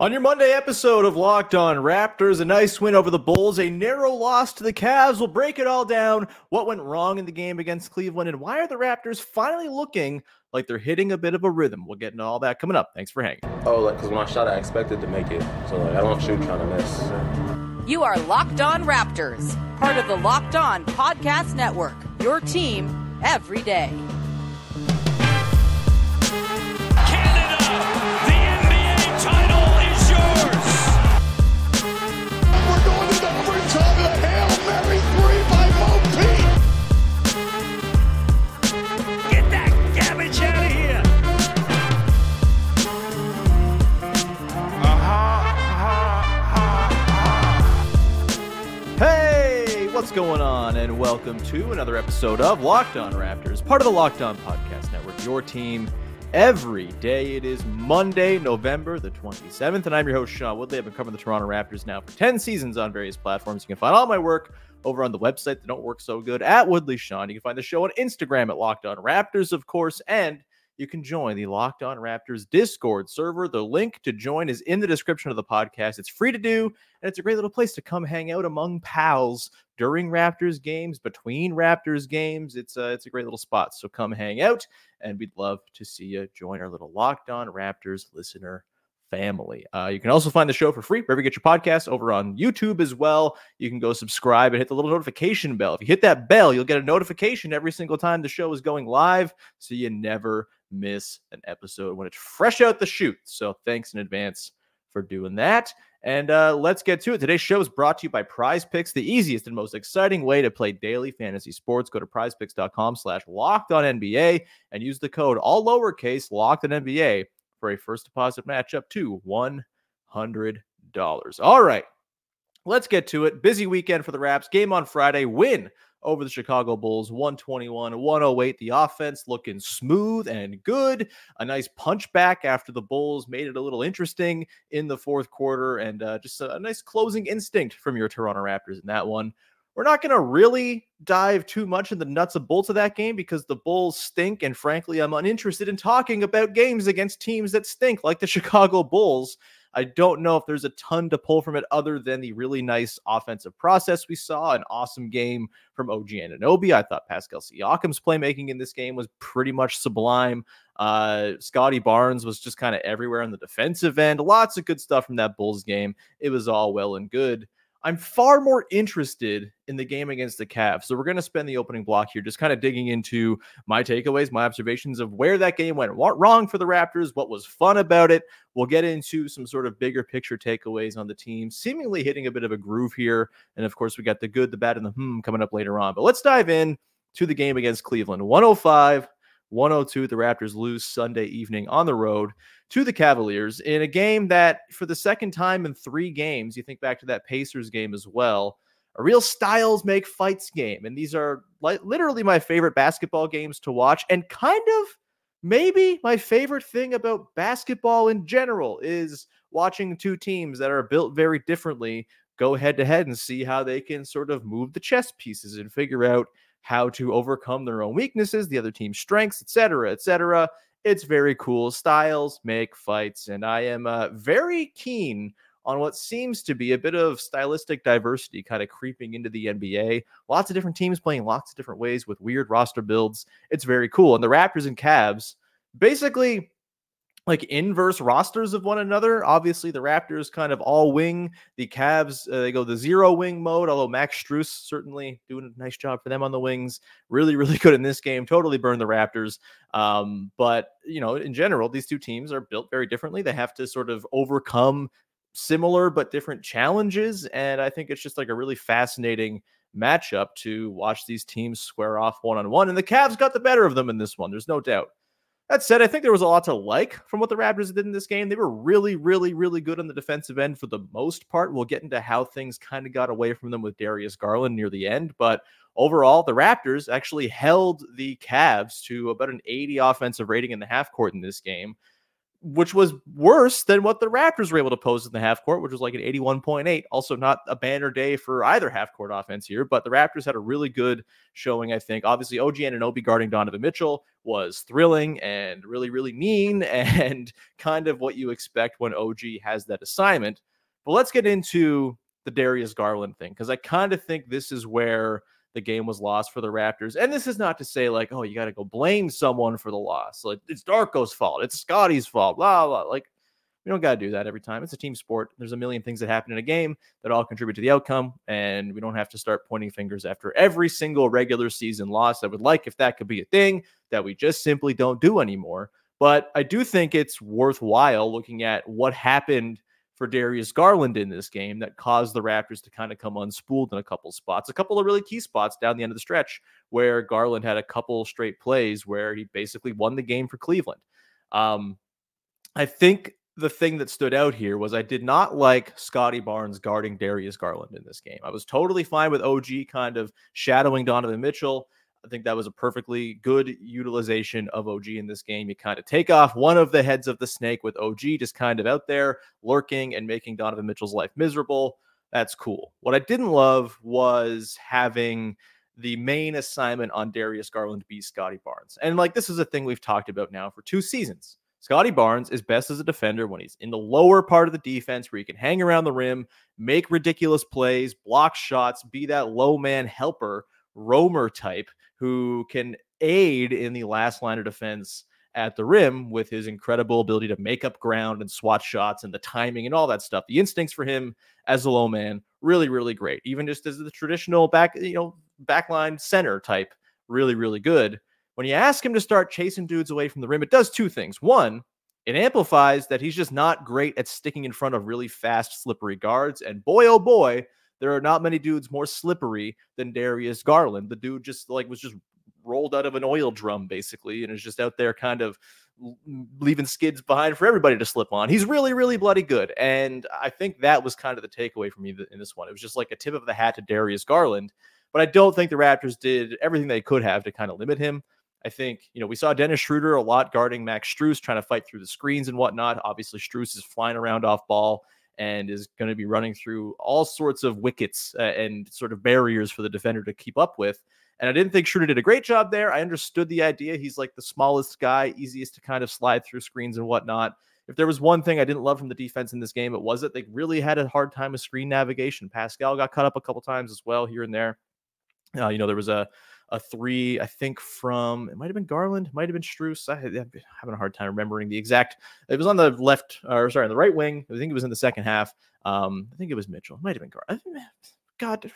On your Monday episode of Locked On Raptors, a nice win over the Bulls, a narrow loss to the Cavs. We'll break it all down. What went wrong in the game against Cleveland, and why are the Raptors finally looking like they're hitting a bit of a rhythm? We'll get into all that coming up. Thanks for hanging. Oh, like because when I shot, I expected to make it, so like I don't shoot trying to miss. You are Locked On Raptors, part of the Locked On Podcast Network. Your team every day. What's going on? And welcome to another episode of Locked On Raptors, part of the Locked On Podcast Network, your team every day. It is Monday, November the 27th, and I'm your host, Sean Woodley. I've been covering the Toronto Raptors now for 10 seasons on various platforms. You can find all my work over on the website that don't work so good at Woodley Sean. You can find the show on Instagram at Locked On Raptors, of course, and you can join the Locked On Raptors Discord server. The link to join is in the description of the podcast. It's free to do, and it's a great little place to come hang out among pals during Raptors games, between Raptors games. It's a, it's a great little spot. So come hang out, and we'd love to see you join our little Locked On Raptors listener family. Uh, you can also find the show for free wherever you get your podcasts over on YouTube as well. You can go subscribe and hit the little notification bell. If you hit that bell, you'll get a notification every single time the show is going live so you never miss an episode when it's fresh out the chute. So thanks in advance for doing that. And uh, let's get to it. Today's show is brought to you by Prize Picks, the easiest and most exciting way to play daily fantasy sports. Go to prizepicks.com slash locked on NBA and use the code all lowercase locked on NBA for a first deposit match up to $100. All right, let's get to it. Busy weekend for the Raps. Game on Friday, win over the Chicago Bulls 121 108. The offense looking smooth and good. A nice punch back after the Bulls made it a little interesting in the fourth quarter, and uh, just a, a nice closing instinct from your Toronto Raptors in that one. We're not going to really dive too much in the nuts and bolts of that game because the Bulls stink. And frankly, I'm uninterested in talking about games against teams that stink, like the Chicago Bulls. I don't know if there's a ton to pull from it other than the really nice offensive process we saw. An awesome game from OG Anunoby. I thought Pascal Siakam's playmaking in this game was pretty much sublime. Uh, Scottie Barnes was just kind of everywhere on the defensive end. Lots of good stuff from that Bulls game. It was all well and good. I'm far more interested in the game against the Cavs. So we're going to spend the opening block here just kind of digging into my takeaways, my observations of where that game went what wrong for the Raptors, what was fun about it. We'll get into some sort of bigger picture takeaways on the team, seemingly hitting a bit of a groove here. And of course, we got the good, the bad, and the hmm coming up later on. But let's dive in to the game against Cleveland. 105 102. The Raptors lose Sunday evening on the road to the Cavaliers in a game that, for the second time in three games, you think back to that Pacers game as well, a real styles make fights game. And these are like literally my favorite basketball games to watch, and kind of maybe my favorite thing about basketball in general is watching two teams that are built very differently go head to head and see how they can sort of move the chess pieces and figure out how to overcome their own weaknesses, the other team's strengths, etc., etc. It's very cool. Styles make fights, and I am uh, very keen on what seems to be a bit of stylistic diversity kind of creeping into the NBA. Lots of different teams playing lots of different ways with weird roster builds. It's very cool. And the Raptors and Cavs basically like inverse rosters of one another. Obviously, the Raptors kind of all wing. The Cavs, uh, they go the zero wing mode, although Max Strus certainly doing a nice job for them on the wings. Really, really good in this game. Totally burned the Raptors. Um, but, you know, in general, these two teams are built very differently. They have to sort of overcome similar but different challenges. And I think it's just like a really fascinating matchup to watch these teams square off one on one. And the Cavs got the better of them in this one. There's no doubt. That said, I think there was a lot to like from what the Raptors did in this game. They were really, really, really good on the defensive end for the most part. We'll get into how things kind of got away from them with Darius Garland near the end. But overall, the Raptors actually held the Cavs to about an 80 offensive rating in the half court in this game. Which was worse than what the Raptors were able to pose in the half court, which was like an 81.8. Also, not a banner day for either half court offense here, but the Raptors had a really good showing, I think. Obviously, OG Anunoby guarding Donovan Mitchell was thrilling and really, really mean and kind of what you expect when OG has that assignment. But let's get into the Darius Garland thing because I kind of think this is where the game was lost for the Raptors. And this is not to say like, oh, you got to go blame someone for the loss. Like it's Darko's fault. It's Scottie's fault. Blah blah. Like we don't got to do that every time. It's a team sport. There's a million things that happen in a game that all contribute to the outcome, and we don't have to start pointing fingers after every single regular season loss. I would like if that could be a thing that we just simply don't do anymore. But I do think it's worthwhile looking at what happened for Darius Garland in this game that caused the Raptors to kind of come unspooled in a couple spots, a couple of really key spots down the end of the stretch where Garland had a couple straight plays where he basically won the game for Cleveland. Um, I think the thing that stood out here was I did not like Scottie Barnes guarding Darius Garland in this game. I was totally fine with OG kind of shadowing Donovan Mitchell. I think that was a perfectly good utilization of OG in this game. You kind of take off one of the heads of the snake with OG just kind of out there lurking and making Donovan Mitchell's life miserable. That's cool. What I didn't love was having the main assignment on Darius Garland be Scottie Barnes. And like this is a thing we've talked about now for two seasons. Scottie Barnes is best as a defender when he's in the lower part of the defense where he can hang around the rim, make ridiculous plays, block shots, be that low man helper, roamer type who can aid in the last line of defense at the rim with his incredible ability to make up ground and swat shots and the timing and all that stuff. The instincts for him as a low man, really, really great. Even just as the traditional back, you know, backline center type, really, really good. When you ask him to start chasing dudes away from the rim, it does two things. One, it amplifies that he's just not great at sticking in front of really fast, slippery guards. And boy, oh boy, there are not many dudes more slippery than Darius Garland. The dude just like was just rolled out of an oil drum basically and is just out there kind of leaving skids behind for everybody to slip on. He's really, really bloody good. And I think that was kind of the takeaway for me in this one. It was just like a tip of the hat to Darius Garland. But I don't think the Raptors did everything they could have to kind of limit him. I think, you know, we saw Dennis Schroeder a lot guarding Max Strus, trying to fight through the screens and whatnot. Obviously, Strus is flying around off ball and is going to be running through all sorts of wickets uh, and sort of barriers for the defender to keep up with. And I didn't think Schroeder did a great job there. I understood the idea. He's like the smallest guy, easiest to kind of slide through screens and whatnot. If there was one thing I didn't love from the defense in this game, it was that they really had a hard time with screen navigation. Pascal got cut up a couple times as well here and there. Uh, you know, there was a a three, I think, from it might have been Garland, might have been Strus. I, am having a hard time remembering the exact. It was on the left, or sorry, on the right wing. I think it was in the second half. Um, I think it was Mitchell. It might have been Garland. God,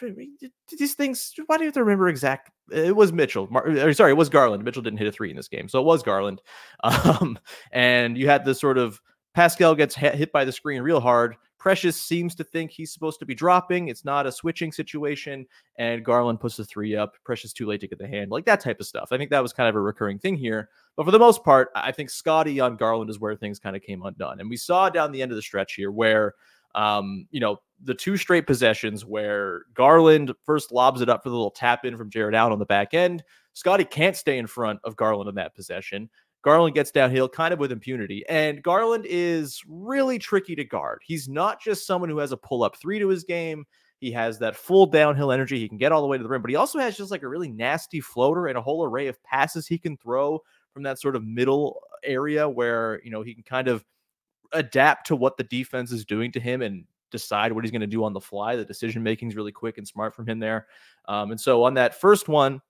these things. Why do you have to remember exact? It was Mitchell. Sorry, it was Garland. Mitchell didn't hit a three in this game, so it was Garland. Um, and you had this sort of Pascal gets hit by the screen real hard. Precious seems to think he's supposed to be dropping. It's not a switching situation. And Garland puts the three up. Precious too late to get the hand, like that type of stuff. I think that was kind of a recurring thing here. But for the most part, I think Scottie on Garland is where things kind of came undone. And we saw down the end of the stretch here where, um, you know, the two straight possessions where Garland first lobs it up for the little tap in from Jarrett Allen on the back end. Scottie can't stay in front of Garland in that possession. Garland gets downhill kind of with impunity. And Garland is really tricky to guard. He's not just someone who has a pull up three to his game. He has that full downhill energy. He can get all the way to the rim, but he also has just like a really nasty floater and a whole array of passes he can throw from that sort of middle area where, you know, he can kind of adapt to what the defense is doing to him and decide what he's going to do on the fly. The decision making is really quick and smart from him there. Um, and so on that first one,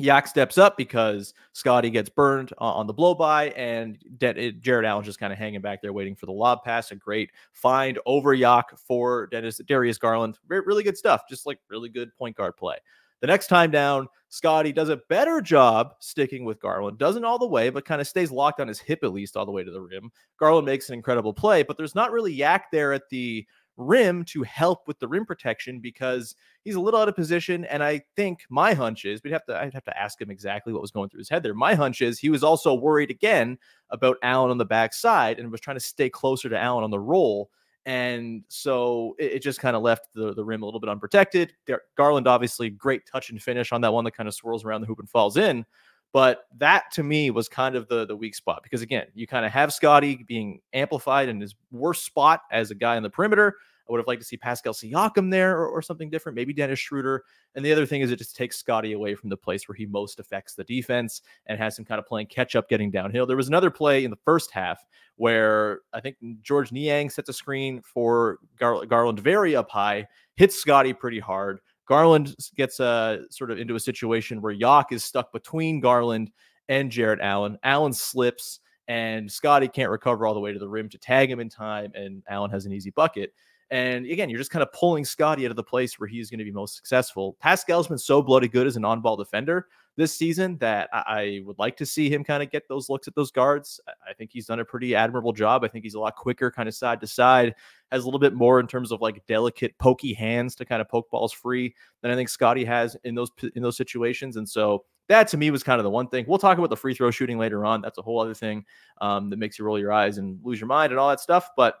Yak steps up because Scottie gets burned on the blow by, and De- eh, Jarrett Allen just kind of hanging back there waiting for the lob pass. A great find over Yak for Dennis Darius Garland. Really good stuff, just like really good point guard play. The next time down, Scottie does a better job sticking with Garland. Doesn't all the way, but kind of stays locked on his hip at least all the way to the rim. Garland makes an incredible play, but there's not really Yak there at the rim to help with the rim protection because he's a little out of position. And I think my hunch is we'd have to I'd have to ask him exactly what was going through his head there. My hunch is he was also worried again about Allen on the backside and was trying to stay closer to Allen on the roll. And so it, it just kind of left the, the rim a little bit unprotected. Garland, obviously, great touch and finish on that one that kind of swirls around the hoop and falls in. But that to me was kind of the the weak spot because again, you kind of have Scottie being amplified in his worst spot as a guy on the perimeter. I would have liked to see Pascal Siakam there or, or, something different, maybe Dennis Schroeder. And the other thing is it just takes Scottie away from the place where he most affects the defense and has him kind of playing catch up, getting downhill. There was another play in the first half where I think Georges Niang sets a screen for Gar- Garland very up high, hits Scottie pretty hard. Garland gets uh, sort of into a situation where Yak is stuck between Garland and Jarrett Allen. Allen slips, and Scottie can't recover all the way to the rim to tag him in time, and Allen has an easy bucket. And again, you're just kind of pulling Scottie out of the place where he's going to be most successful. Pascal's been so bloody good as an on ball defender this season that I, would like to see him kind of get those looks at those guards. I think he's done a pretty admirable job. I think he's a lot quicker, kind of side to side, has a little bit more in terms of like delicate, pokey hands to kind of poke balls free than I think Scottie has in those in those situations. And so that to me was kind of the one thing. We'll talk about the free throw shooting later on. That's a whole other thing um, that makes you roll your eyes and lose your mind and all that stuff. But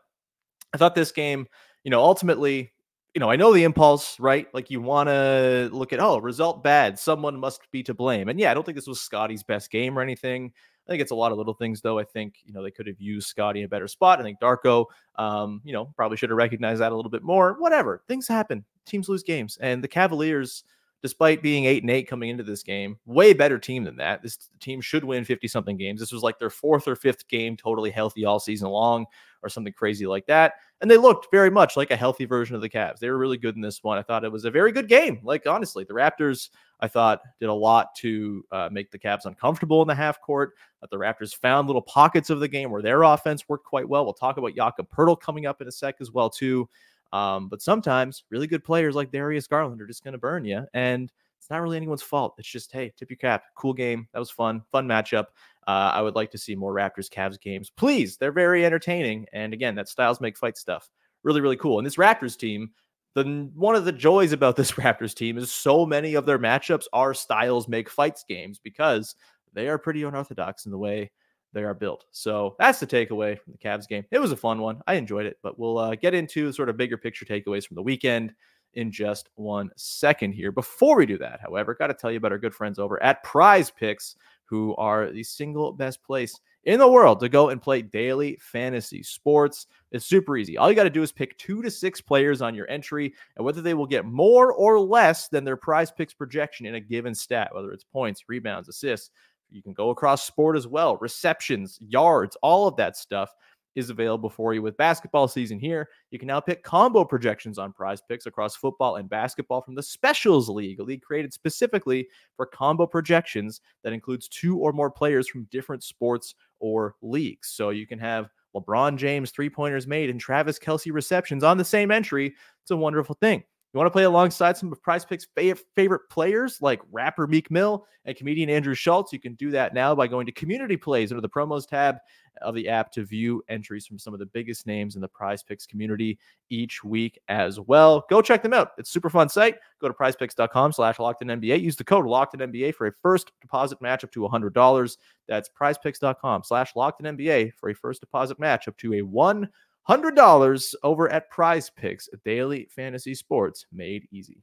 I thought this game you know, ultimately, you know, I know the impulse, right? Like you want to look at, oh, result bad. Someone must be to blame. And yeah, I don't think this was Scottie's best game or anything. I think it's a lot of little things, though. I think, you know, they could have used Scottie in a better spot. I think Darko, um, you know, probably should have recognized that a little bit more. Whatever. Things happen. Teams lose games. And the Cavaliers, despite being eight and eight coming into this game, way better team than that. This team should win 50 something games. This was like their fourth or fifth game totally healthy all season long or something crazy like that. And they looked very much like a healthy version of the Cavs. They were really good in this one. I thought it was a very good game. Like, honestly, the Raptors, I thought, did a lot to uh, make the Cavs uncomfortable in the half court. That the Raptors found little pockets of the game where their offense worked quite well. We'll talk about Jakob Poeltl coming up in a sec as well, too. Um, but sometimes really good players like Darius Garland are just going to burn you. And not really anyone's fault. It's just, hey, tip your cap. Cool game. That was fun. Fun matchup. Uh, I would like to see more Raptors Cavs games. Please, they're very entertaining. And again, that styles make fight stuff. Really, really cool. And this Raptors team, the one of the joys about this Raptors team is so many of their matchups are styles make fights games because they are pretty unorthodox in the way they are built. So that's the takeaway from the Cavs game. It was a fun one. I enjoyed it, but we'll uh, get into sort of bigger picture takeaways from the weekend in just one second here. Before we do that, however, got to tell you about our good friends over at Prize Picks who are the single best place in the world to go and play daily fantasy sports. It's super easy. All you got to do is pick two to six players on your entry, and whether they will get more or less than their prize picks projection in a given stat, whether it's points, rebounds, assists. You can go across sport as well, receptions, yards, all of that stuff is available for you with basketball season here. You can now pick combo projections on prize picks across football and basketball from the Specials League, a league created specifically for combo projections that includes two or more players from different sports or leagues. So you can have LeBron James three pointers made and Travis Kelce receptions on the same entry. It's a wonderful thing. You want to play alongside some of Prize Picks' favorite players like rapper Meek Mill and comedian Andrew Schulz? You can do that now by going to Community Plays under the promos tab of the app to view entries from some of the biggest names in the Prize Picks community each week as well. Go check them out. It's super fun site. Go to prizepicks.com slash locked in NBA. Use the code locked in NBA for a first deposit match up to $100. That's prizepicks.com slash locked in NBA for a first deposit match up to a one $100 over at Prize Picks, daily fantasy sports made easy.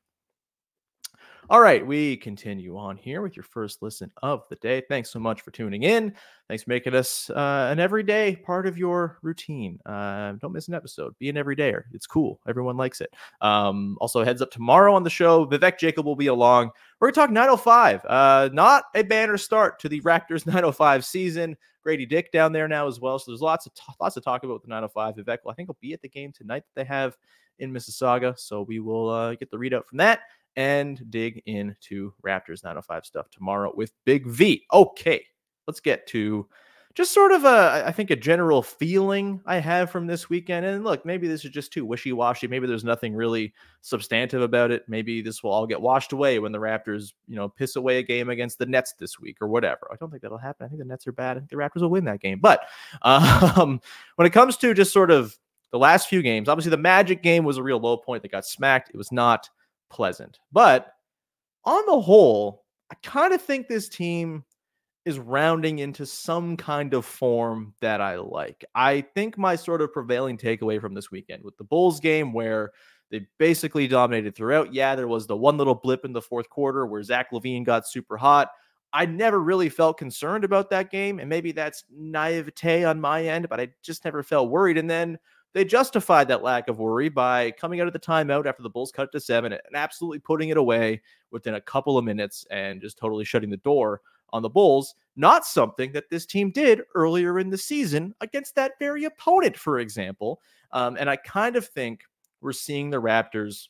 All right, we continue on here with your first listen of the day. Thanks so much for tuning in. Thanks for making us uh, an everyday part of your routine. Uh, don't miss an episode. Be an everydayer. It's cool. Everyone likes it. Um, also, heads up tomorrow on the show. Vivek Jacob will be along. We're going to talk 905. Uh, not a banner start to the Raptors 905 season. Grady Dick down there now as well. So there's lots of t- lots to talk about with the 905. Vivek, well, I think, will be at the game tonight that they have in Mississauga. So we will uh, get the readout from that and dig into Raptors 905 stuff tomorrow with Big V. Okay, let's get to just sort of a, I think, a general feeling I have from this weekend. And look, maybe this is just too wishy washy. Maybe there's nothing really substantive about it. Maybe this will all get washed away when the Raptors, you know, piss away a game against the Nets this week or whatever. I don't think that'll happen. I think the Nets are bad. I think the Raptors will win that game. But um, when it comes to just sort of the last few games, obviously the Magic game was a real low point. that got smacked. It was not pleasant. But on the whole, I kind of think this team is rounding into some kind of form that I like. I think my sort of prevailing takeaway from this weekend with the Bulls game, where they basically dominated throughout. Yeah, there was the one little blip in the fourth quarter where Zach LaVine got super hot. I never really felt concerned about that game. And maybe that's naivete on my end, but I just never felt worried. And then they justified that lack of worry by coming out of the timeout after the Bulls cut to seven and absolutely putting it away within a couple of minutes and just totally shutting the door on the Bulls. Not something that this team did earlier in the season against that very opponent, for example. Um, and I kind of think we're seeing the Raptors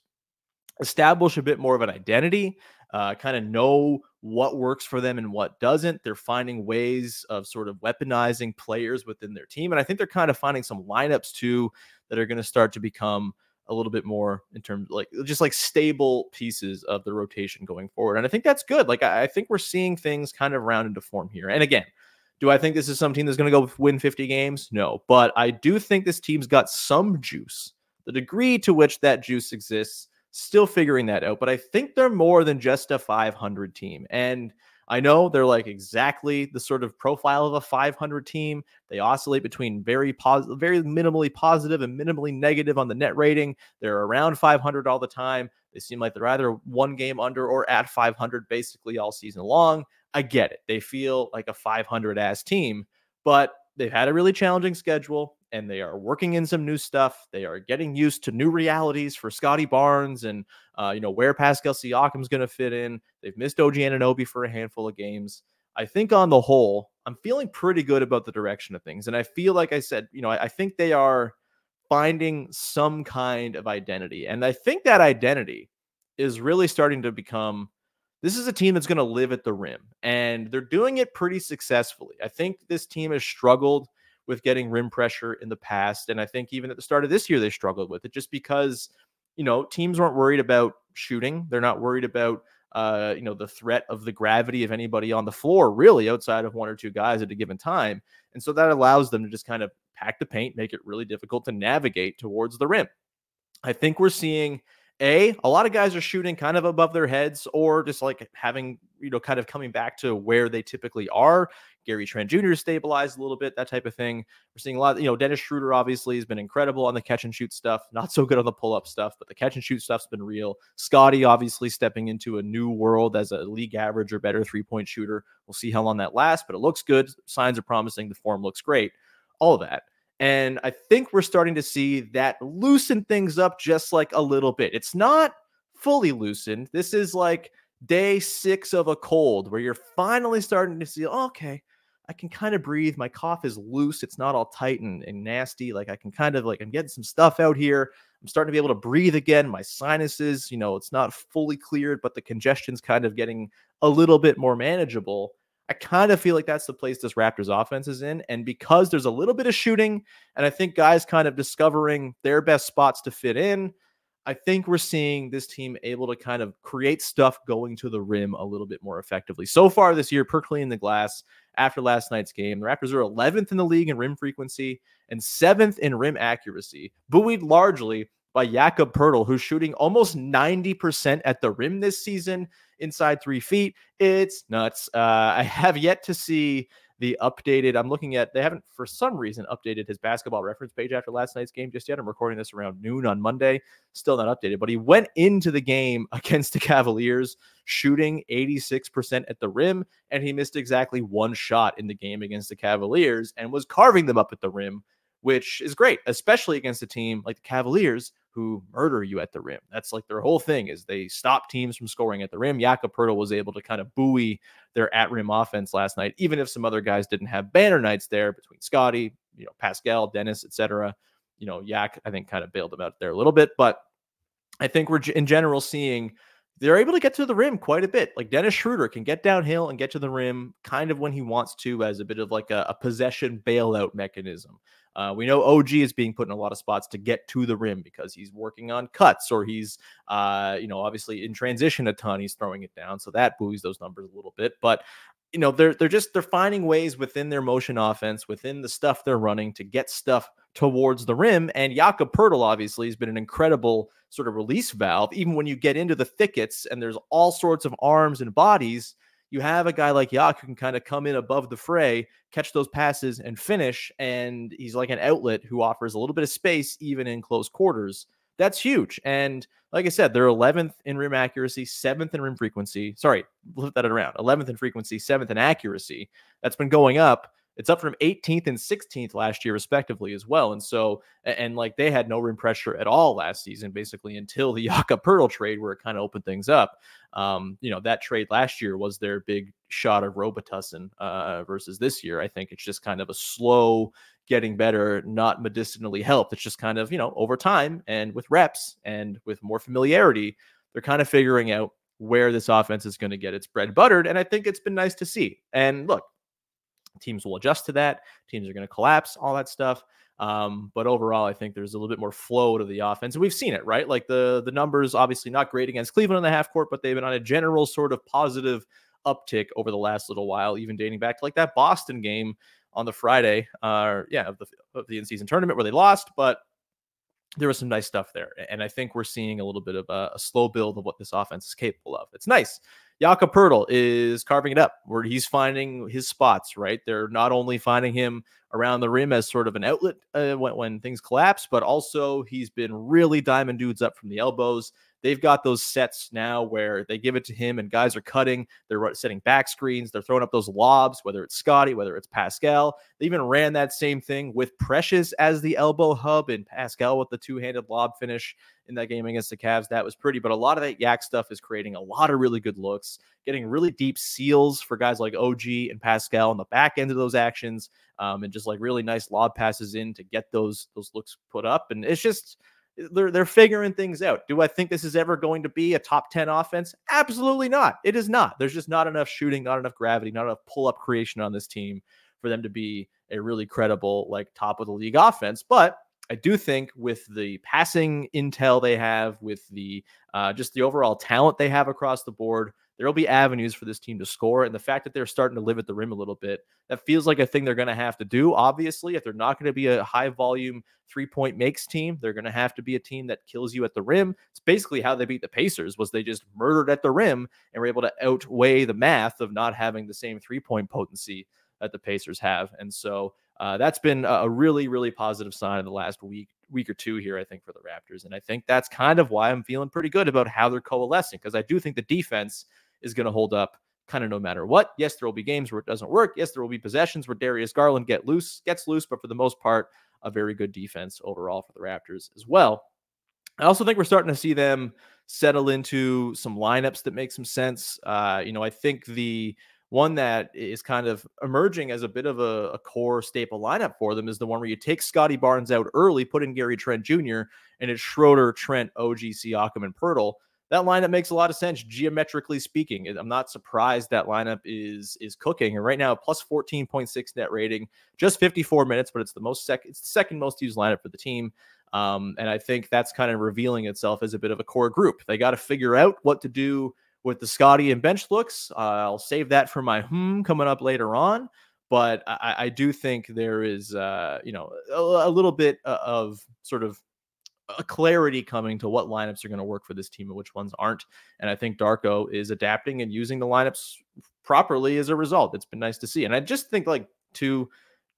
establish a bit more of an identity, uh, kind of know what works for them and what doesn't. They're finding ways of sort of weaponizing players within their team. And I think they're kind of finding some lineups too that are going to start to become a little bit more in terms like just like stable pieces of the rotation going forward. And I think that's good. Like I, I think we're seeing things kind of round into form here. And again, do I think this is some team that's going to go win 50 games? No, but I do think this team's got some juice. The degree to which that juice exists Still figuring that out, but I think they're more than just a 500 team. And I know they're like exactly the sort of profile of a 500 team. They oscillate between very positive, very minimally positive and minimally negative on the net rating. They're around 500 all the time. They seem like they're either one game under or at 500 basically all season long. I get it. They feel like a 500 ass team, but they've had a really challenging schedule and they are working in some new stuff. They are getting used to new realities for Scottie Barnes and uh, you know where Pascal Siakam's going to fit in. They've missed OG Anunoby for a handful of games. I think on the whole, I'm feeling pretty good about the direction of things, and I feel like I said, you know, I, I think they are finding some kind of identity, and I think that identity is really starting to become. This is a team that's going to live at the rim, and they're doing it pretty successfully. I think this team has struggled with getting rim pressure in the past. And I think even at the start of this year, they struggled with it just because, you know, teams weren't worried about shooting. They're not worried about, uh, you know, the threat of the gravity of anybody on the floor, really, outside of one or two guys at a given time. And so that allows them to just kind of pack the paint, make it really difficult to navigate towards the rim. I think we're seeing a a lot of guys are shooting kind of above their heads or just like having you know kind of coming back to where they typically are Gary Trent Jr. stabilized a little bit, that type of thing. We're seeing a lot, you know, Dennis Schroeder obviously has been incredible on the catch and shoot stuff, not so good on the pull up stuff, but the catch and shoot stuff's been real. Scottie obviously stepping into a new world as a league average or better three point shooter. We'll see how long that lasts, but it looks good. Signs are promising. The form looks great. All of that. And I think we're starting to see that loosen things up just like a little bit. It's not fully loosened. This is like day six of a cold where you're finally starting to see, okay, I can kind of breathe. My cough is loose. It's not all tight and, and nasty. Like I can kind of like I'm getting some stuff out here. I'm starting to be able to breathe again. My sinuses, you know, it's not fully cleared, but the congestion's kind of getting a little bit more manageable. I kind of feel like that's the place this Raptors offense is in. And because there's a little bit of shooting, and I think guys kind of discovering their best spots to fit in, I think we're seeing this team able to kind of create stuff going to the rim a little bit more effectively. So far this year, per clean the glass after last night's game, the Raptors are 11th in the league in rim frequency and seventh in rim accuracy, buoyed largely by Jakob Poeltl, who's shooting almost 90% at the rim this season inside three feet. It's nuts. Uh, I have yet to see the updated. I'm looking at they haven't for some reason updated his basketball reference page after last night's game just yet. I'm recording this around noon on Monday, still not updated, but he went into the game against the Cavaliers shooting 86% at the rim and he missed exactly one shot in the game against the Cavaliers and was carving them up at the rim, which is great, especially against a team like the Cavaliers who murder you at the rim. That's like their whole thing is they stop teams from scoring at the rim. Jakob was able to kind of buoy their at rim offense last night, even if some other guys didn't have banner nights there between Scottie, you know, Pascal, Dennis, etc. You know, Yak, I think kind of bailed them out there a little bit, but I think we're in general seeing they're able to get to the rim quite a bit. Like Dennis Schroeder can get downhill and get to the rim kind of when he wants to, as a bit of like a, a possession bailout mechanism. Uh, we know OG is being put in a lot of spots to get to the rim because he's working on cuts or he's, uh, you know, obviously in transition a ton. He's throwing it down, so that buoys those numbers a little bit. But you know, they're they're just they're finding ways within their motion offense, within the stuff they're running to get stuff towards the rim. And Jakob Poeltl obviously has been an incredible sort of release valve. Even when you get into the thickets and there's all sorts of arms and bodies you have a guy like Yak who can kind of come in above the fray, catch those passes, and finish. And he's like an outlet who offers a little bit of space even in close quarters. That's huge. And like I said, they're 11th in rim accuracy, seventh in rim frequency. Sorry, flip that around. 11th in frequency, seventh in accuracy. That's been going up. It's up from 18th and 16th last year, respectively, as well. And so, and like they had no rim pressure at all last season, basically until the Poeltl trade, where it kind of opened things up. Um, you know, that trade last year was their big shot of Robitussin uh, versus this year. I think it's just kind of a slow getting better, not medicinally helped. It's just kind of, you know, over time and with reps and with more familiarity, they're kind of figuring out where this offense is going to get its bread buttered. And I think it's been nice to see. And look, teams will adjust to that. Teams are going to collapse, all that stuff. Um, but overall, I think there's a little bit more flow to the offense. And we've seen it, right? Like the the numbers obviously not great against Cleveland on the half court, but they've been on a general sort of positive uptick over the last little while, even dating back to like that Boston game on the Friday, uh, yeah, of the of the in-season tournament where they lost, but there was some nice stuff there. And I think we're seeing a little bit of a, a slow build of what this offense is capable of. It's nice. Jakob Poeltl is carving it up where he's finding his spots, right? They're not only finding him around the rim as sort of an outlet uh, when, when things collapse, but also he's been really diamond dudes up from the elbows. They've got those sets now where they give it to him and guys are cutting. They're setting back screens. They're throwing up those lobs, whether it's Scottie, whether it's Pascal. They even ran that same thing with Precious as the elbow hub and Pascal with the two handed lob finish in that game against the Cavs. That was pretty, but a lot of that yak stuff is creating a lot of really good looks, getting really deep seals for guys like OG and Pascal on the back end of those actions, um, and just like really nice lob passes in to get those those looks put up. And it's just they're they're figuring things out. Do I think this is ever going to be a top 10 offense? Absolutely not. It is not. There's just not enough shooting, not enough gravity, not enough pull-up creation on this team for them to be a really credible like top of the league offense. But I do think with the passing intel they have, with the uh, just the overall talent they have across the board, there will be avenues for this team to score. And the fact that they're starting to live at the rim a little bit, that feels like a thing they're going to have to do. Obviously, if they're not going to be a high volume three point makes team, they're going to have to be a team that kills you at the rim. It's basically how they beat the Pacers was they just murdered at the rim and were able to outweigh the math of not having the same three point potency that the Pacers have. And so uh, that's been a really, really positive sign in the last week, week or two here, I think, for the Raptors. And I think that's kind of why I'm feeling pretty good about how they're coalescing because I do think the defense is going to hold up kind of no matter what. Yes, there will be games where it doesn't work. Yes, there will be possessions where Darius Garland get loose, gets loose, but for the most part, a very good defense overall for the Raptors as well. I also think we're starting to see them settle into some lineups that make some sense. Uh, you know, I think the one that is kind of emerging as a bit of a, a, core staple lineup for them is the one where you take Scottie Barnes out early, put in Gary Trent Jr., and it's Schroeder, Trent, OG, Siakam, and Poeltl that lineup makes a lot of sense geometrically speaking. I'm not surprised that lineup is is cooking. And right now, plus 14.6 net rating, just 54 minutes, but it's the most sec- it's the second most used lineup for the team. Um, and I think that's kind of revealing itself as a bit of a core group. They got to figure out what to do with the Scottie and bench looks. Uh, I'll save that for my hmm coming up later on. But I, I do think there is, uh, you know, a, a little bit of sort of a clarity coming to what lineups are going to work for this team and which ones aren't. And I think Darko is adapting and using the lineups properly as a result. It's been nice to see. And I just think like to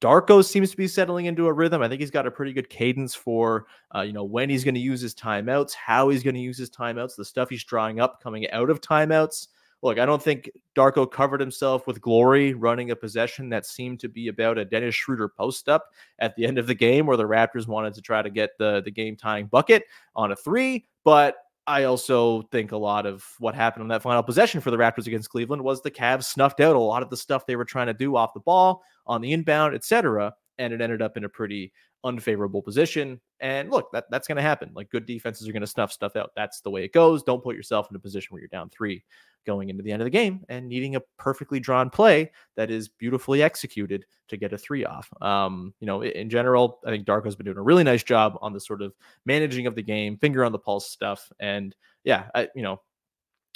Darko seems to be settling into a rhythm. I think he's got a pretty good cadence for, uh, you know, when he's going to use his timeouts, how he's going to use his timeouts, the stuff he's drawing up coming out of timeouts look, I don't think Darko covered himself with glory running a possession that seemed to be about a Dennis Schroeder post up at the end of the game where the Raptors wanted to try to get the, the game tying bucket on a three. But I also think a lot of what happened on that final possession for the Raptors against Cleveland was the Cavs snuffed out a lot of the stuff they were trying to do off the ball, on the inbound, etc. And it ended up in a pretty unfavorable position. And look, that, that's going to happen. Like good defenses are going to snuff stuff out. That's the way it goes. Don't put yourself in a position where you're down three going into the end of the game and needing a perfectly drawn play that is beautifully executed to get a three off. Um, you know, in general, I think Darko's been doing a really nice job on the sort of managing of the game, finger on the pulse stuff. And yeah, I, you know,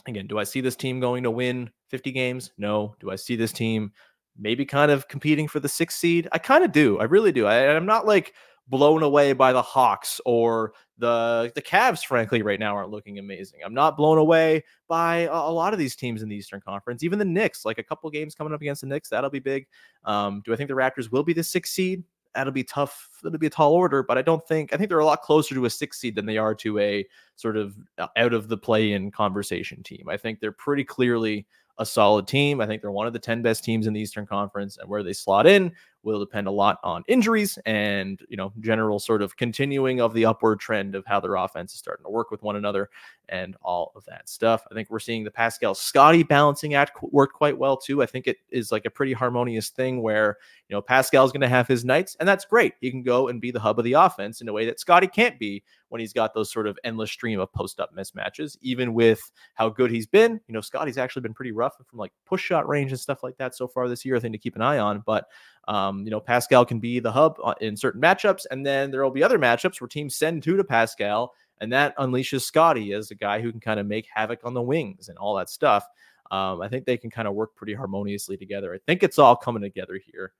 again, do I see this team going to win 50 games? No. Do I see this team maybe kind of competing for the sixth seed? I kind of do. I really do. I, I'm not like blown away by the Hawks or the the Cavs, frankly, right now aren't looking amazing. I'm not blown away by a, a, lot of these teams in the Eastern Conference. Even the Knicks, like a couple games coming up against the Knicks, that'll be big. Um, do I think the Raptors will be the sixth seed? that'll be tough. That'll be a tall order, but I don't think I think they're a lot closer to a six seed than they are to a sort of uh, out of the play in conversation team. I think they're pretty clearly a solid team. I think they're one of the 10 best teams in the Eastern Conference, and where they slot in will depend a lot on injuries and you know general sort of continuing of the upward trend of how their offense is starting to work with one another and all of that stuff. I think we're seeing the Pascal Scottie balancing act work quite well too. I think it is like a pretty harmonious thing where you know Pascal's going to have his nights, and that's great. He can go and be the hub of the offense in a way that Scottie can't be when he's got those sort of endless stream of post up mismatches. Even with how good he's been, you know Scottie's actually been pretty rough from like push shot range and stuff like that so far this year. I think to keep an eye on, but um, you know, Pascal can be the hub uh, in certain matchups, and then there will be other matchups where teams send two to Pascal, and that unleashes Scottie as a guy who can kind of make havoc on the wings and all that stuff. Um, I think they can kind of work pretty harmoniously together. I think it's all coming together here.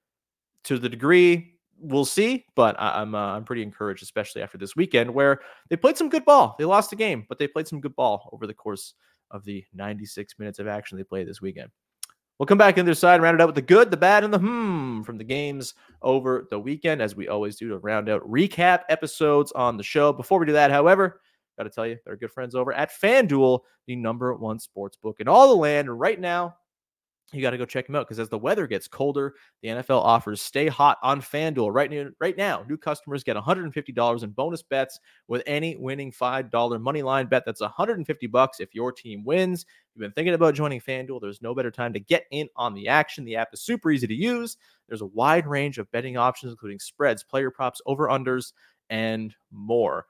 To the degree we'll see, but I, am I'm, uh, I'm pretty encouraged, especially after this weekend where they played some good ball. They lost the game, but they played some good ball over the course of the 96 minutes of action they played this weekend. We'll come back in their side, and round it out with the good, the bad, and the hmm from the games over the weekend, as we always do to round out recap episodes on the show. Before we do that, however, got to tell you, they're good friends over at FanDuel, the number one sports book in all the land right now you got to go check them out because as the weather gets colder, the NFL offers stay hot on FanDuel. Right now, right now, new customers get $150 in bonus bets with any winning $5 money line bet. That's 150 bucks if your team wins. You've been thinking about joining FanDuel. There's no better time to get in on the action. The app is super easy to use. There's a wide range of betting options, including spreads, player props, over unders, and more.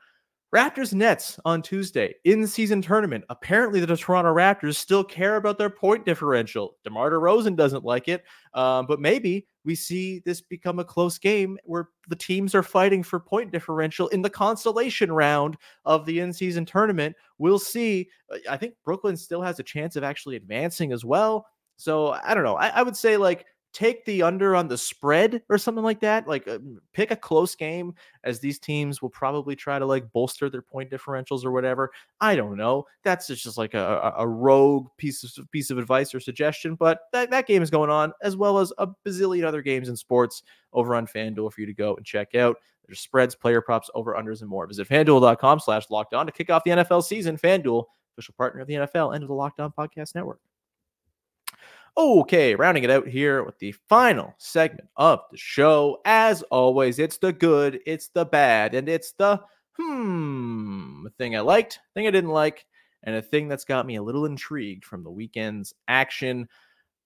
Raptors Nets on Tuesday in season tournament. Apparently, the Toronto Raptors still care about their point differential. DeMar DeRozan doesn't like it, um, but maybe we see this become a close game where the teams are fighting for point differential in the consolation round of the in season tournament. We'll see. Uh, I think Brooklyn still has a chance of actually advancing as well. So I don't know. I, I would say like take the under on the spread or something like that. Like uh, pick a close game as these teams will probably try to like bolster their point differentials or whatever. I don't know. That's just like a, a rogue piece of piece of advice or suggestion, but that, that game is going on as well as a bazillion other games in sports over on FanDuel for you to go and check out. There's spreads, player props, over unders, and more. Visit fanduel.com slash locked on to kick off the NFL season. FanDuel, official partner of the NFL and of the Locked On Podcast Network. Okay, rounding it out here with the final segment of the show. As always, it's the good, it's the bad, and it's the hmm thing I liked, thing I didn't like, and a thing that's got me a little intrigued from the weekend's action.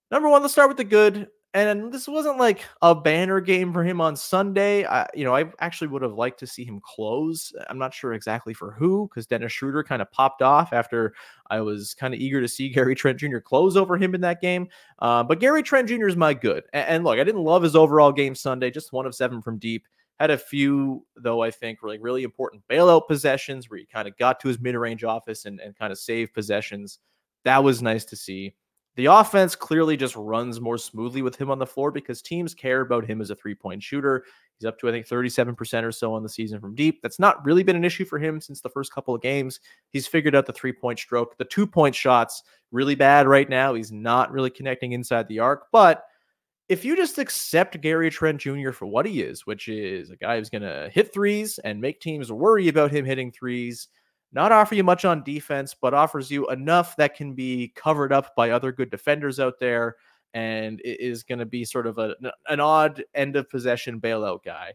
Number one, let's start with the good. And this wasn't like a banner game for him on Sunday. I, you know, I actually would have liked to see him close. I'm not sure exactly for who, because Dennis Schroeder kind of popped off after I was kind of eager to see Gary Trent Jr. close over him in that game. Uh, but Gary Trent Jr. is my good. And, and look, I didn't love his overall game Sunday, just one of seven from deep. Had a few, though, I think, really, really important bailout possessions where he kind of got to his mid range office and, and kind of saved possessions. That was nice to see. The offense clearly just runs more smoothly with him on the floor because teams care about him as a three point shooter. He's up to, I think, 37% or so on the season from deep. That's not really been an issue for him since the first couple of games. He's figured out the three point stroke. The two point shots, really bad right now. He's not really connecting inside the arc. But if you just accept Gary Trent Jr. for what he is, which is a guy who's going to hit threes and make teams worry about him hitting threes, not offer you much on defense, but offers you enough that can be covered up by other good defenders out there and it is going to be sort of a, an odd end of possession bailout guy.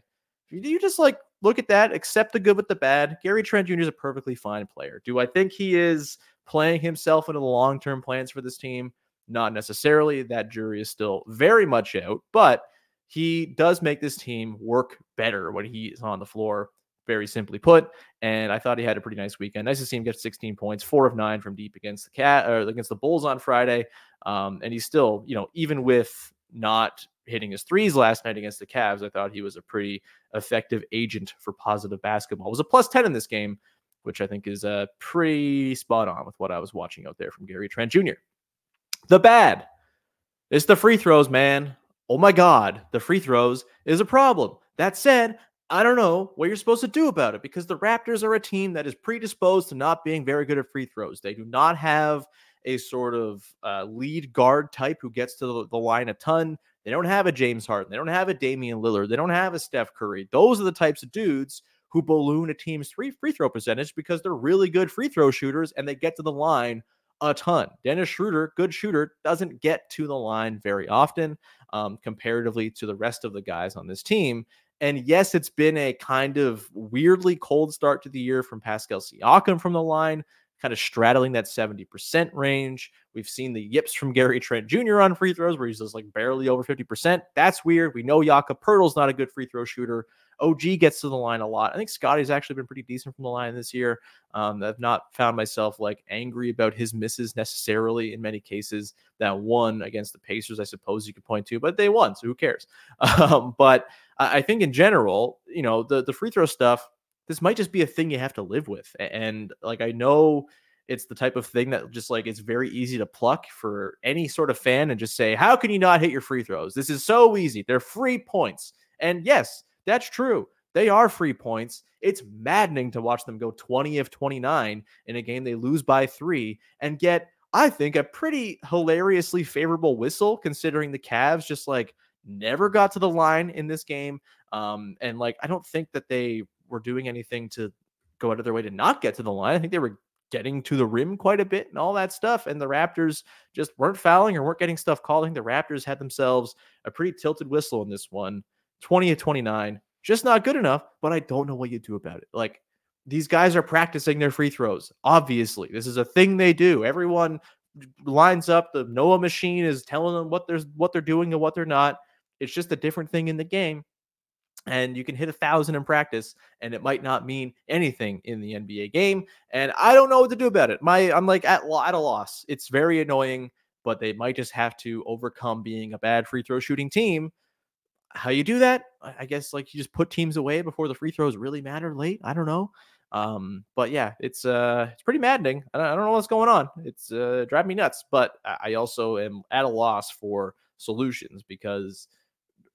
Do you just like look at that, accept the good with the bad. Gary Trent Jr. is a perfectly fine player. Do I think he is playing himself into the long term plans for this team? Not necessarily. That jury is still very much out, but he does make this team work better when he is on the floor very simply put. And I thought he had a pretty nice weekend. Nice to see him get 16 points, four of nine from deep against the cat or against the Bulls on Friday. Um, and he's still, you know, even with not hitting his threes last night against the Cavs, I thought he was a pretty effective agent for positive basketball. It was a plus 10 in this game, which I think is uh, pretty spot on with what I was watching out there from Gary Trent Jr. The bad. is the free throws, man. Oh my God, the free throws is a problem. That said, I don't know what you're supposed to do about it because the Raptors are a team that is predisposed to not being very good at free throws. They do not have a sort of uh, lead guard type who gets to the, the line a ton. They don't have a James Harden. They don't have a Damian Lillard. They don't have a Steph Curry. Those are the types of dudes who balloon a team's free free throw percentage because they're really good free throw shooters and they get to the line a ton. Dennis Schroeder, good shooter, doesn't get to the line very often um, comparatively to the rest of the guys on this team. And yes, it's been a kind of weirdly cold start to the year from Pascal Siakam from the line, kind of straddling that 70% range. We've seen the yips from Gary Trent Jr. on free throws where he's just like barely over 50%. That's weird. We know Jakob Poeltl's not a good free throw shooter. OG gets to the line a lot. I think Scottie's actually been pretty decent from the line this year. Um, I've not found myself like angry about his misses necessarily in many cases. That one against the Pacers, I suppose you could point to, but they won, so who cares? Um, but I think in general, you know, the the free throw stuff, this might just be a thing you have to live with. And like I know it's the type of thing that just like it's very easy to pluck for any sort of fan and just say, how can you not hit your free throws? This is so easy. They're free points. And yes, that's true. They are free points. It's maddening to watch them go 20 of 29 in a game they lose by three and get, I think, a pretty hilariously favorable whistle considering the Cavs just like never got to the line in this game. Um, and like, I don't think that they were doing anything to go out of their way to not get to the line. I think they were getting to the rim quite a bit and all that stuff. And the Raptors just weren't fouling or weren't getting stuff called. I think the Raptors had themselves a pretty tilted whistle in this one 20 of 29. Just not good enough, but I don't know what you do about it. Like, these guys are practicing their free throws. Obviously, this is a thing they do. Everyone lines up. The Noah machine is telling them what they're what they're doing and what they're not. It's just a different thing in the game. And you can hit a thousand in practice, and it might not mean anything in the NBA game. And I don't know what to do about it. My I'm like at at a loss. It's very annoying, but they might just have to overcome being a bad free throw shooting team. How you do that? I guess like you just put teams away before the free throws really matter late. I don't know. Um, but yeah, it's uh, it's pretty maddening. I don't, I don't know what's going on. It's uh, driving me nuts. But I also am at a loss for solutions because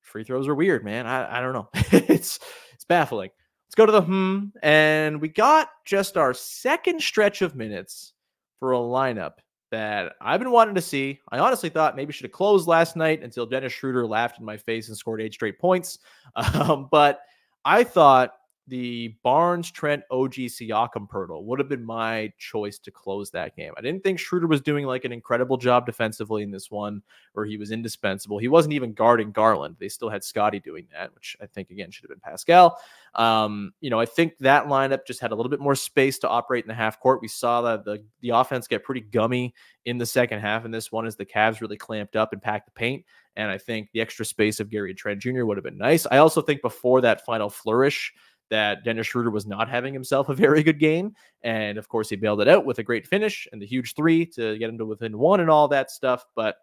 free throws are weird, man. I, I don't know. it's it's baffling. Let's go to the hmm. And we got just our second stretch of minutes for a lineup that I've been wanting to see. I honestly thought maybe should have closed last night until Dennis Schroeder laughed in my face and scored eight straight points. Um, but I thought the Barnes, Trent, OG, Siakam, Poeltl would have been my choice to close that game. I didn't think Schroeder was doing like an incredible job defensively in this one, where he was indispensable. He wasn't even guarding Garland. They still had Scottie doing that, which I think again should have been Pascal. Um, you know, I think that lineup just had a little bit more space to operate in the half court. We saw that the the offense get pretty gummy in the second half, and this one as the Cavs really clamped up and packed the paint. And I think the extra space of Gary Trent Jr. would have been nice. I also think before that final flourish that Dennis Schroeder was not having himself a very good game. And of course, he bailed it out with a great finish and the huge three to get him to within one and all that stuff. But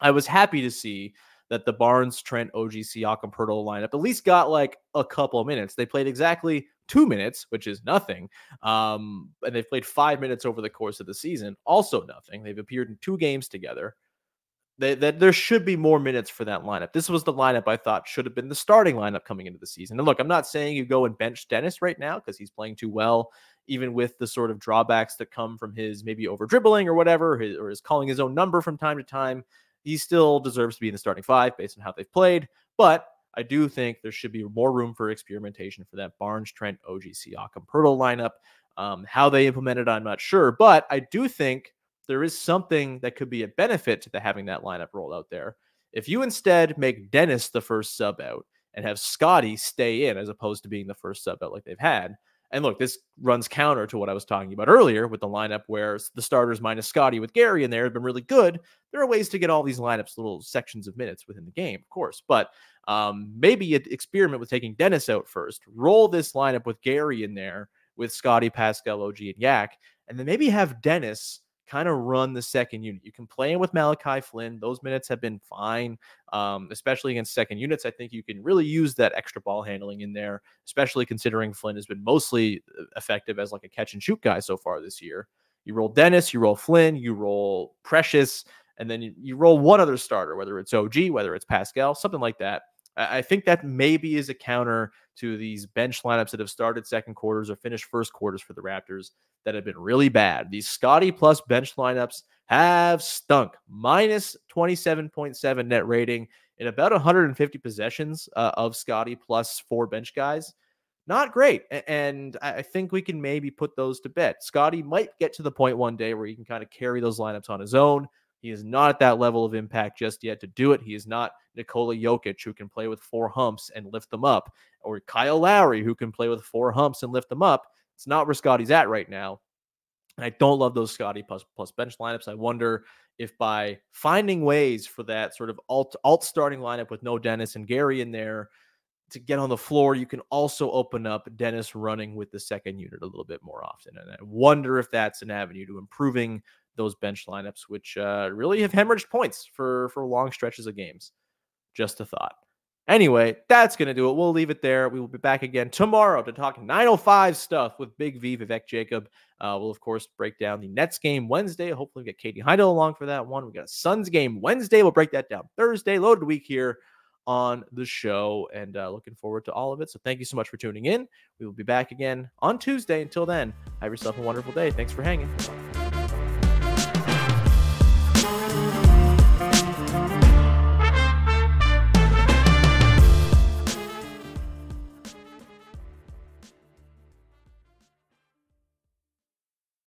I was happy to see that the Barnes, Trent, OG, Siakam, Poeltl lineup at least got like a couple minutes. They played exactly two minutes, which is nothing. Um, and they've played five minutes over the course of the season, also nothing. They've appeared in two games together that there should be more minutes for that lineup. This was the lineup I thought should have been the starting lineup coming into the season. And look, I'm not saying you go and bench Dennis right now because he's playing too well, even with the sort of drawbacks that come from his maybe over dribbling or whatever, his, or his calling his own number from time to time. He still deserves to be in the starting five based on how they've played. But I do think there should be more room for experimentation for that Barnes, Trent, OG, Siakam, Poeltl lineup. Um, how they implement it, I'm not sure. But I do think there is something that could be a benefit to the having that lineup rolled out there. If you instead make Dennis the first sub out and have Scottie stay in as opposed to being the first sub out like they've had. And look, this runs counter to what I was talking about earlier with the lineup where the starters minus Scottie with Gary in there have been really good. There are ways to get all these lineups, little sections of minutes within the game, of course. But um, maybe experiment with taking Dennis out first, roll this lineup with Gary in there with Scottie, Pascal, OG, and Yak, and then maybe have Dennis kind of run the second unit. You can play in with Malachi Flynn. Those minutes have been fine, um, especially against second units. I think you can really use that extra ball handling in there, especially considering Flynn has been mostly uh, effective as like a catch and shoot guy so far this year. You roll Dennis, you roll Flynn, you roll Precious, and then you, you roll one other starter, whether it's OG, whether it's Pascal, something like that. I think that maybe is a counter to these bench lineups that have started second quarters or finished first quarters for the Raptors that have been really bad. These Scottie plus bench lineups have stunk. Minus 27.7 net rating in about 150 possessions uh, of Scottie plus four bench guys. Not great. And I think we can maybe put those to bed. Scottie might get to the point one day where he can kind of carry those lineups on his own. He is not at that level of impact just yet to do it. He is not Nikola Jokic, who can play with four humps and lift them up, or Kyle Lowry, who can play with four humps and lift them up. It's not where Scottie's at right now. And I don't love those Scottie plus, plus bench lineups. I wonder if by finding ways for that sort of alt alt starting lineup with no Dennis and Gary in there to get on the floor, you can also open up Dennis running with the second unit a little bit more often. And I wonder if that's an avenue to improving those bench lineups, which uh, really have hemorrhaged points for for long stretches of games. Just a thought. Anyway, that's going to do it. We'll leave it there. We will be back again tomorrow to talk 905 stuff with Big V, Vivek Jacob. Uh, we'll, of course, break down the Nets game Wednesday. Hopefully, we get Katie Heindl along for that one. We got a Suns game Wednesday. We'll break that down Thursday. Loaded week here on the show and uh, looking forward to all of it. So, thank you so much for tuning in. We will be back again on Tuesday. Until then, have yourself a wonderful day. Thanks for hanging.